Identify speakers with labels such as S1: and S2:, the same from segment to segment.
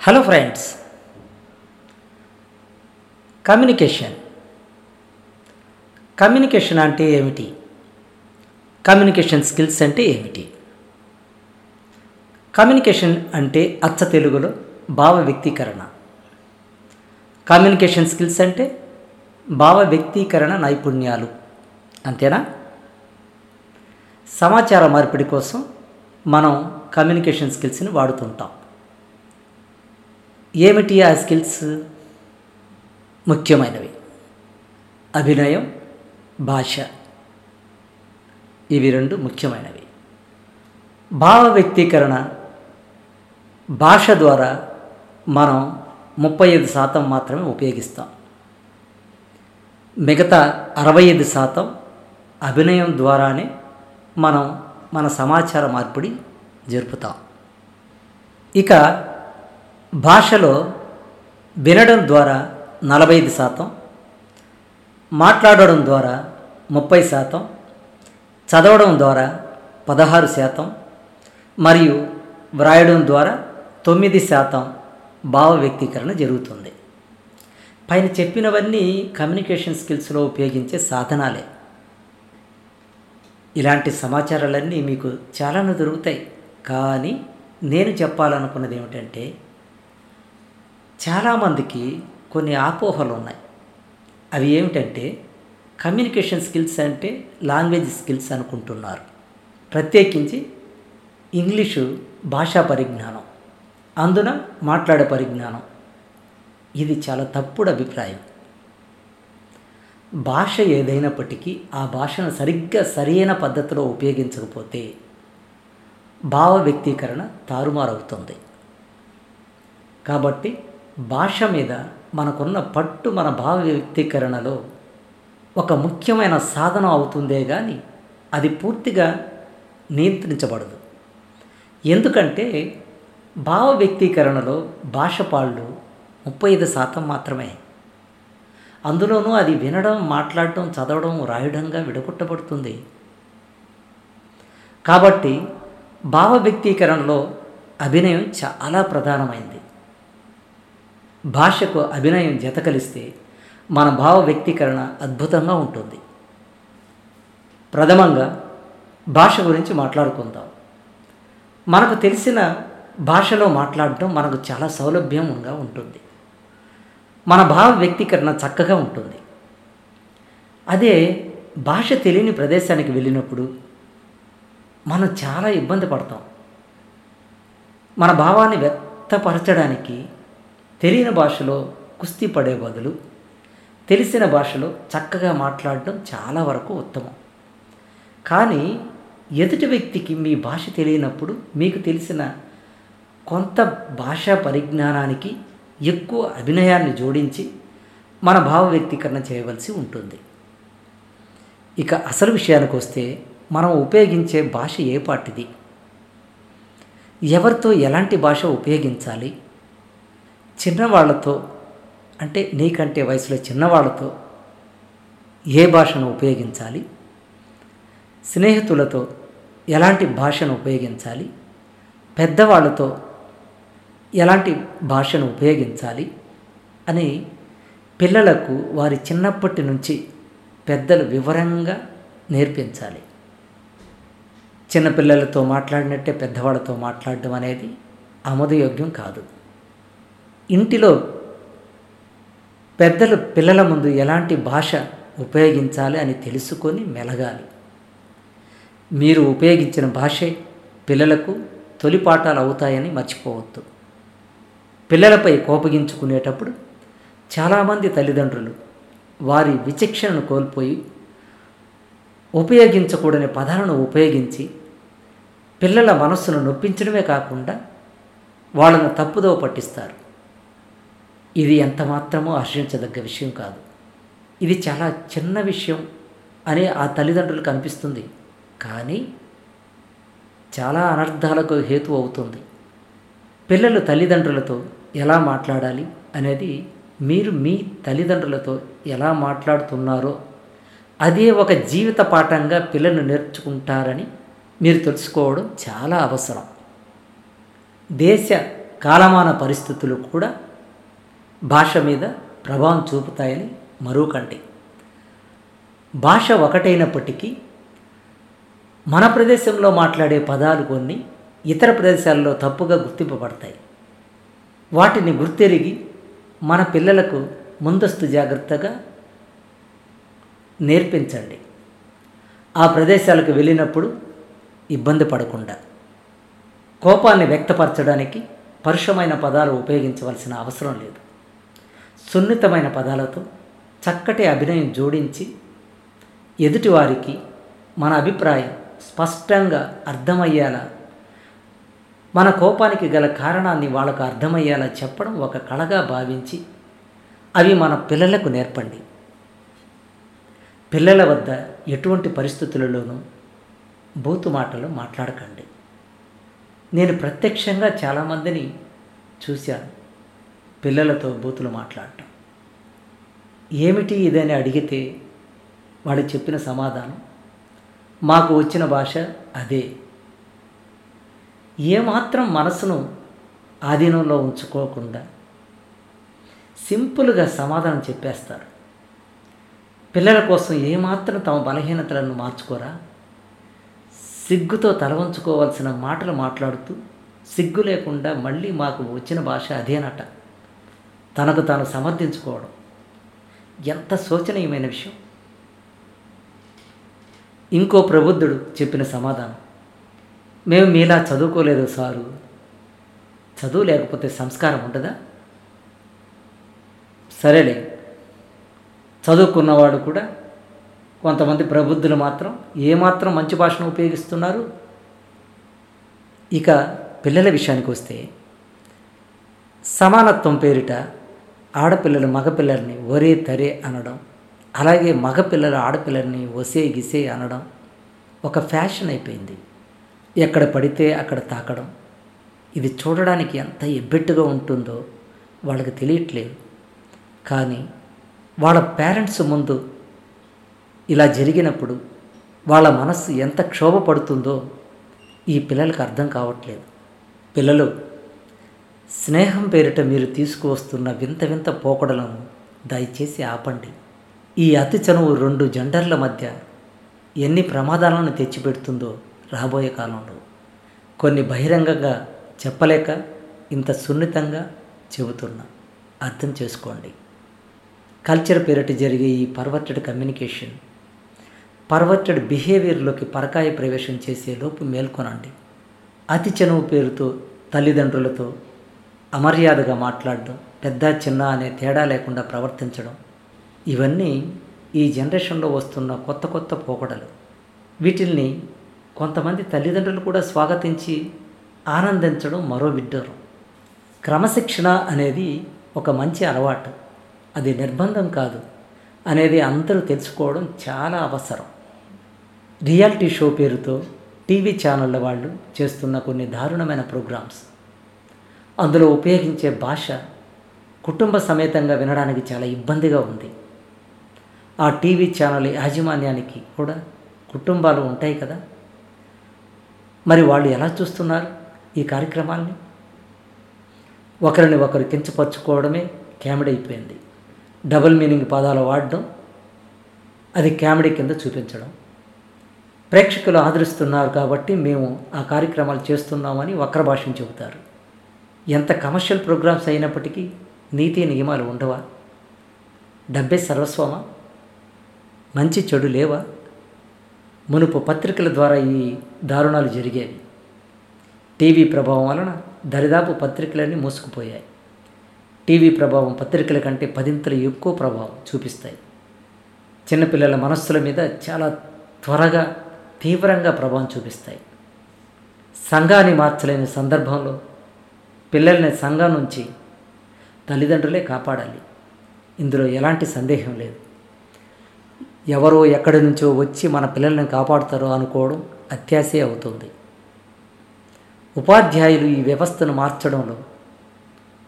S1: Hello friends communication communication అంటే ఏమిటి? Communication skills అంటే ఏమిటి? కమ్యూనికేషన్ అంటే అచ్చ తెలుగులో భావ వ్యక్తీకరణ. కమ్యూనికేషన్ స్కిల్స్ అంటే భావ వ్యక్తీకరణ నైపుణ్యాలు. అంతేనా? సమాచార మార్పిడి కోసం మనం కమ్యూనికేషన్ స్కిల్స్ని వాడుతుంటాం. ఏమిటి ఆ స్కిల్స్? ముఖ్యమైనవి. అభినయం భాష. ఇవి రెండు ముఖ్యమైనవి. భావ వ్యక్తీకరణ భాష ద్వారా మనం ముప్పై ఐదు శాతం మాత్రమే ఉపయోగిస్తాం. మిగతా అరవై ఐదు శాతం అభినయం ద్వారానే మనం మన సమాచార మార్పిడి జరుపుతాం. ఇక భాషలో వినడం ద్వారా నలభై ఐదు శాతం మాట్లాడడం ద్వారా ముప్పై శాతం చదవడం ద్వారా పదహారు శాతం మరియు వ్రాయడం ద్వారా తొమ్మిది శాతం భావ వ్యక్తీకరణ జరుగుతుంది. పైన చెప్పినవన్నీ కమ్యూనికేషన్ స్కిల్స్లో ఉపయోగించే సాధనాలే. ఇలాంటి సమాచారాలన్నీ మీకు చాలానే దొరుకుతాయి. కానీ నేను చెప్పాలనుకున్నది ఏమిటంటే చాలామందికి కొన్ని ఆపోహలు ఉన్నాయి. అవి ఏమిటంటే కమ్యూనికేషన్ స్కిల్స్ అంటే లాంగ్వేజ్ స్కిల్స్ అనుకుంటున్నారు. ప్రత్యేకించి ఇంగ్లీషు భాషా పరిజ్ఞానం అందున మాట్లాడే పరిజ్ఞానం. ఇది చాలా తప్పుడు అభిప్రాయం. భాష ఏదైనప్పటికీ ఆ భాషను సరిగ్గా సరైన పద్ధతిలో ఉపయోగించకపోతే భావ వ్యక్తీకరణ తారుమారవుతుంది. కాబట్టి భాష మీద మనకున్న పట్టు మన భావ వ్యక్తీకరణలో ఒక ముఖ్యమైన సాధనం అవుతుందే కానీ అది పూర్తిగా నియంత్రించబడదు. ఎందుకంటే భావ వ్యక్తీకరణలో భాష పాళ్ళు ముప్పై ఐదు శాతం మాత్రమే. అందులోనూ అది వినడం మాట్లాడటం చదవడం రాయడంగా విడగొట్టబడుతుంది. కాబట్టి భావ వ్యక్తీకరణలో అభినయం చాలా ప్రధానమైంది. భాషకు అభినయం జతకలిస్తే మన భావ వ్యక్తీకరణ అద్భుతంగా ఉంటుంది. ప్రథమంగా భాష గురించి మాట్లాడుకుందాం. మనకు తెలిసిన భాషలో మాట్లాడటం మనకు చాలా సౌలభ్యంగా ఉంటుంది. మన భావ వ్యక్తీకరణ చక్కగా ఉంటుంది. అదే భాష తెలియని ప్రదేశానికి వెళ్ళినప్పుడు మనం చాలా ఇబ్బంది పడతాం. మన భావాన్ని వ్యక్తపరచడానికి తెలియని భాషలో కుస్తీ పడే బదులు తెలిసిన భాషలో చక్కగా మాట్లాడడం చాలా వరకు ఉత్తమం. కానీ ఎదుటి వ్యక్తికి మీ భాష తెలియనప్పుడు మీకు తెలిసిన కొంత భాషా పరిజ్ఞానానికి ఎక్కువ అభినయాన్ని జోడించి మన భావ వ్యక్తీకరణ చేయవలసి ఉంటుంది. ఇక అసలు విషయానికి వస్తే మనం ఉపయోగించే భాష ఏ పాటిది ఎవరితో ఎలాంటి భాష ఉపయోగించాలి? చిన్నవాళ్ళతో అంటే నీకంటే వయసులో చిన్నవాళ్ళతో ఏ భాషను ఉపయోగించాలి? స్నేహితులతో ఎలాంటి భాషను ఉపయోగించాలి? పెద్దవాళ్ళతో ఎలాంటి భాషను ఉపయోగించాలి? అని పిల్లలకు వారి చిన్నప్పటి నుంచి పెద్దలు వివరంగా నేర్పించాలి. చిన్నపిల్లలతో మాట్లాడినట్టే పెద్దవాళ్ళతో మాట్లాడడం అనేది ఆమోదయోగ్యం కాదు. ఇంటిలో పెద్దలు పిల్లల ముందు ఎలాంటి భాష ఉపయోగించాలి అని తెలుసుకొని మెలగాలి. మీరు ఉపయోగించిన భాషే పిల్లలకు తొలిపాఠాలు అవుతాయని మర్చిపోవద్దు. పిల్లలపై కోపగించుకునేటప్పుడు చాలామంది తల్లిదండ్రులు వారి విచక్షణను కోల్పోయి ఉపయోగించకూడని పదాలను ఉపయోగించి పిల్లల మనస్సును నొప్పించడమే కాకుండా వాళ్ళను తప్పుదోవ పట్టిస్తారు. ఇది ఎంత మాత్రమో హర్షించదగ్గ విషయం కాదు. ఇది చాలా చిన్న విషయం అని ఆ తల్లిదండ్రులకు అనిపిస్తుంది. కానీ చాలా అనర్థాలకు హేతు అవుతుంది. పిల్లలు తల్లిదండ్రులతో ఎలా మాట్లాడాలి అనేది మీరు మీ తల్లిదండ్రులతో ఎలా మాట్లాడుతున్నారో అదే ఒక జీవిత పాఠంగా పిల్లలు నేర్చుకుంటారని మీరు తెలుసుకోవడం చాలా అవసరం. దేశ కాలమాన పరిస్థితులు కూడా భాష మీద ప్రభావం చూపుతాయని మరొకండి భాష ఒకటైనప్పటికీ మన ప్రదేశంలో మాట్లాడే పదాలు కొన్ని ఇతర ప్రదేశాల్లో తప్పుగా గుర్తింపబడతాయి. వాటిని గుర్తెరిగి మన పిల్లలకు ముందస్తు జాగ్రత్తగా నేర్పించండి. ఆ ప్రదేశాలకు వెళ్ళినప్పుడు ఇబ్బంది పడకుండా కోపాన్ని వ్యక్తపరచడానికి పరుషమైన పదాలు ఉపయోగించవలసిన అవసరం లేదు. సున్నితమైన పదాలతో చక్కటి అభినయం జోడించి ఎదుటివారికి మన అభిప్రాయం స్పష్టంగా అర్థమయ్యేలా మన కోపానికి గల కారణాన్ని వాళ్ళకు అర్థమయ్యేలా చెప్పడం ఒక కళగా భావించి అవి మన పిల్లలకు నేర్పండి. పిల్లల వద్ద ఎటువంటి పరిస్థితులలోనూ బూతు మాటలు మాట్లాడకండి. నేను ప్రత్యక్షంగా చాలామందిని చూశాను. పిల్లలతో బూతులు మాట్లాడటం. ఏమిటి ఇదని అడిగితే వాడు చెప్పిన సమాధానం? మాకు వచ్చిన భాష అదే. ఏమాత్రం మనసును ఆధీనంలో ఉంచుకోకుండా సింపుల్గా సమాధానం చెప్పేస్తారు. పిల్లల కోసం ఏమాత్రం తమ బలహీనతలను మార్చుకోరా? సిగ్గుతో తలవంచుకోవాల్సిన మాటలు మాట్లాడుతూ సిగ్గు లేకుండా మళ్ళీ మాకు వచ్చిన భాష అదేనట. తనకు తాను సమర్థించుకోవడం. ఎంత శోచనీయమైన విషయం. ఇంకో ప్రబుద్ధుడు చెప్పిన సమాధానం. మేము మీలా చదువుకోలేదు సారు. చదువు లేకపోతే సంస్కారం ఉంటుందా సరేలే. చదువుకున్నవాడు కూడా కొంతమంది ప్రబుద్ధులు మాత్రం ఏమాత్రం మంచి భాషను ఉపయోగిస్తున్నారు? ఇక పిల్లల విషయానికి వస్తే సమానత్వం పేరిట ఆడపిల్లలు మగపిల్లల్ని ఒరే తరే అనడం అలాగే మగపిల్లలు ఆడపిల్లల్ని ఒసే గిసే అనడం ఒక ఫ్యాషన్ అయిపోయింది. ఎక్కడ పడితే అక్కడ తాకడం. ఇది చూడడానికి ఎంత ఎబ్బెట్టుగా ఉంటుందో వాళ్ళకి తెలియట్లేదు. కానీ వాళ్ళ పేరెంట్స్ ముందు ఇలా జరిగినప్పుడు వాళ్ళ మనస్సు ఎంత క్షోభపడుతుందో ఈ పిల్లలకు అర్థం కావట్లేదు. పిల్లలు స్నేహం పేరిట మీరు తీసుకువస్తున్న వింత వింత పోకడలను దయచేసి ఆపండి. ఈ అతి చనువు రెండు జెండర్ల మధ్య ఎన్ని ప్రమాదాలను తెచ్చిపెడుతుందో రాబోయే కాలంలో కొన్ని బహిరంగంగా చెప్పలేక ఇంత సున్నితంగా చెబుతున్నా. అర్థం చేసుకోండి. కల్చర్ పేరిట జరిగే ఈ పర్వర్టెడ్ కమ్యూనికేషన్ పర్వర్టెడ్ బిహేవియర్లోకి పరకాయ ప్రవేశం చేసేలోపు మేల్కొనండి. అతి చనువు పేరుతో తల్లిదండ్రులతో అమర్యాదగా మాట్లాడడం పెద్ద చిన్న అనే తేడా లేకుండా ప్రవర్తించడం ఇవన్నీ ఈ జనరేషన్లో వస్తున్న కొత్త కొత్త పోకడలు. వీటిల్ని కొంతమంది తల్లిదండ్రులు కూడా స్వాగతించి ఆనందించడం మరో విడ్డూరం. క్రమశిక్షణ అనేది ఒక మంచి అలవాటు. అది నిర్బంధం కాదు. అనేది అందరూ తెలుసుకోవడం చాలా అవసరం. రియాలిటీ షో పేరుతో టీవీ ఛానళ్ళ వాళ్ళు చేస్తున్న కొన్ని దారుణమైన ప్రోగ్రామ్స్. అందులో ఉపయోగించే భాష కుటుంబ సమేతంగా వినడానికి చాలా ఇబ్బందిగా ఉంది. ఆ టీవీ ఛానల్ యాజమాన్యానికి కూడా కుటుంబాలు ఉంటాయి కదా. మరి వాళ్ళు ఎలా చూస్తున్నారు ఈ కార్యక్రమాల్ని? ఒకరిని ఒకరు కించపరుచుకోవడమే కామెడీ అయిపోయింది. డబుల్ మీనింగ్ పదాలు వాడడం అది కామెడీ కింద చూపించడం. ప్రేక్షకులు ఆదరిస్తున్నారు కాబట్టి మేము ఆ కార్యక్రమాలు చేస్తున్నామని వక్ర భాషను చెబుతారు. ఎంత కమర్షియల్ ప్రోగ్రామ్స్ అయినప్పటికీ నీతి నియమాలు ఉండవా? డబ్బే సర్వస్వమా? మంచి చెడు లేవా? మునుపు పత్రికల ద్వారా ఈ దారుణాలు జరిగేవి. టీవీ ప్రభావం వలన దరిదాపు పత్రికలన్నీ మూసుకుపోయాయి. టీవీ ప్రభావం పత్రికల కంటే పదింతలు ఎక్కువ ప్రభావం చూపిస్తాయి. చిన్నపిల్లల మనస్సుల మీద చాలా త్వరగా తీవ్రంగా ప్రభావం చూపిస్తాయి. సంఘాన్ని మార్చలేని సందర్భంలో పిల్లల్ని సంఘం నుంచి తల్లిదండ్రులే కాపాడాలి. ఇందులో ఎలాంటి సందేహం లేదు. ఎవరో ఎక్కడి నుంచో వచ్చి మన పిల్లల్ని కాపాడుతారో అనుకోవడం అత్యాశే అవుతుంది. ఉపాధ్యాయులు ఈ వ్యవస్థను మార్చడంలో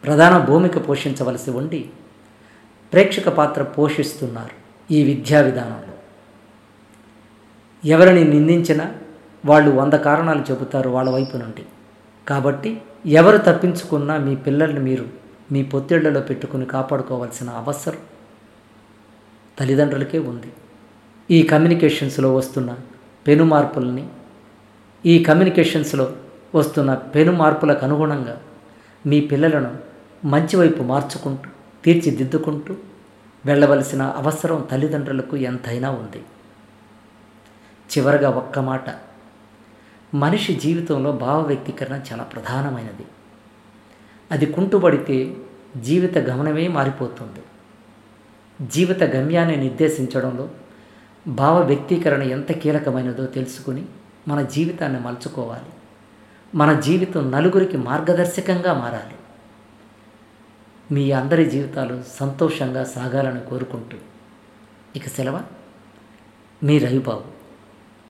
S1: ప్రధాన భూమిక పోషించవలసి ఉండి ప్రేక్షక పాత్ర పోషిస్తున్నారు ఈ విద్యా విధానంలో. ఎవరిని నిందించినా వాళ్ళు వంద కారణాలు చెబుతారు వాళ్ళ వైపు నుండి. కాబట్టి ఎవరు తప్పించుకున్నా మీ పిల్లల్ని మీరు మీ పొత్తిళ్ళలో పెట్టుకుని కాపాడుకోవాల్సిన అవసరం తల్లిదండ్రులకే ఉంది. ఈ కమ్యూనికేషన్స్లో వస్తున్న పెను మార్పుల్ని ఈ కమ్యూనికేషన్స్లో వస్తున్న పెను మార్పులకు అనుగుణంగా మీ పిల్లలను మంచివైపు మార్చుకుంటూ తీర్చిదిద్దుకుంటూ వెళ్ళవలసిన అవసరం తల్లిదండ్రులకు ఎంతైనా ఉంది. చివరగా ఒక్క మాట. మనిషి జీవితంలో భావ వ్యక్తీకరణ చాలా ప్రధానమైనది. అది కుంటుబడితే జీవిత గమనమే మారిపోతుంది. జీవిత గమ్యాన్ని నిర్దేశించడంలో భావ వ్యక్తీకరణ ఎంత కీలకమైనదో తెలుసుకుని మన జీవితాన్ని మలుచుకోవాలి. మన జీవితం నలుగురికి మార్గదర్శకంగా మారాలి. మీ అందరి జీవితాలు సంతోషంగా సాగాలని కోరుకుంటూ ఇక సెలవు. మీ రవిబాబు.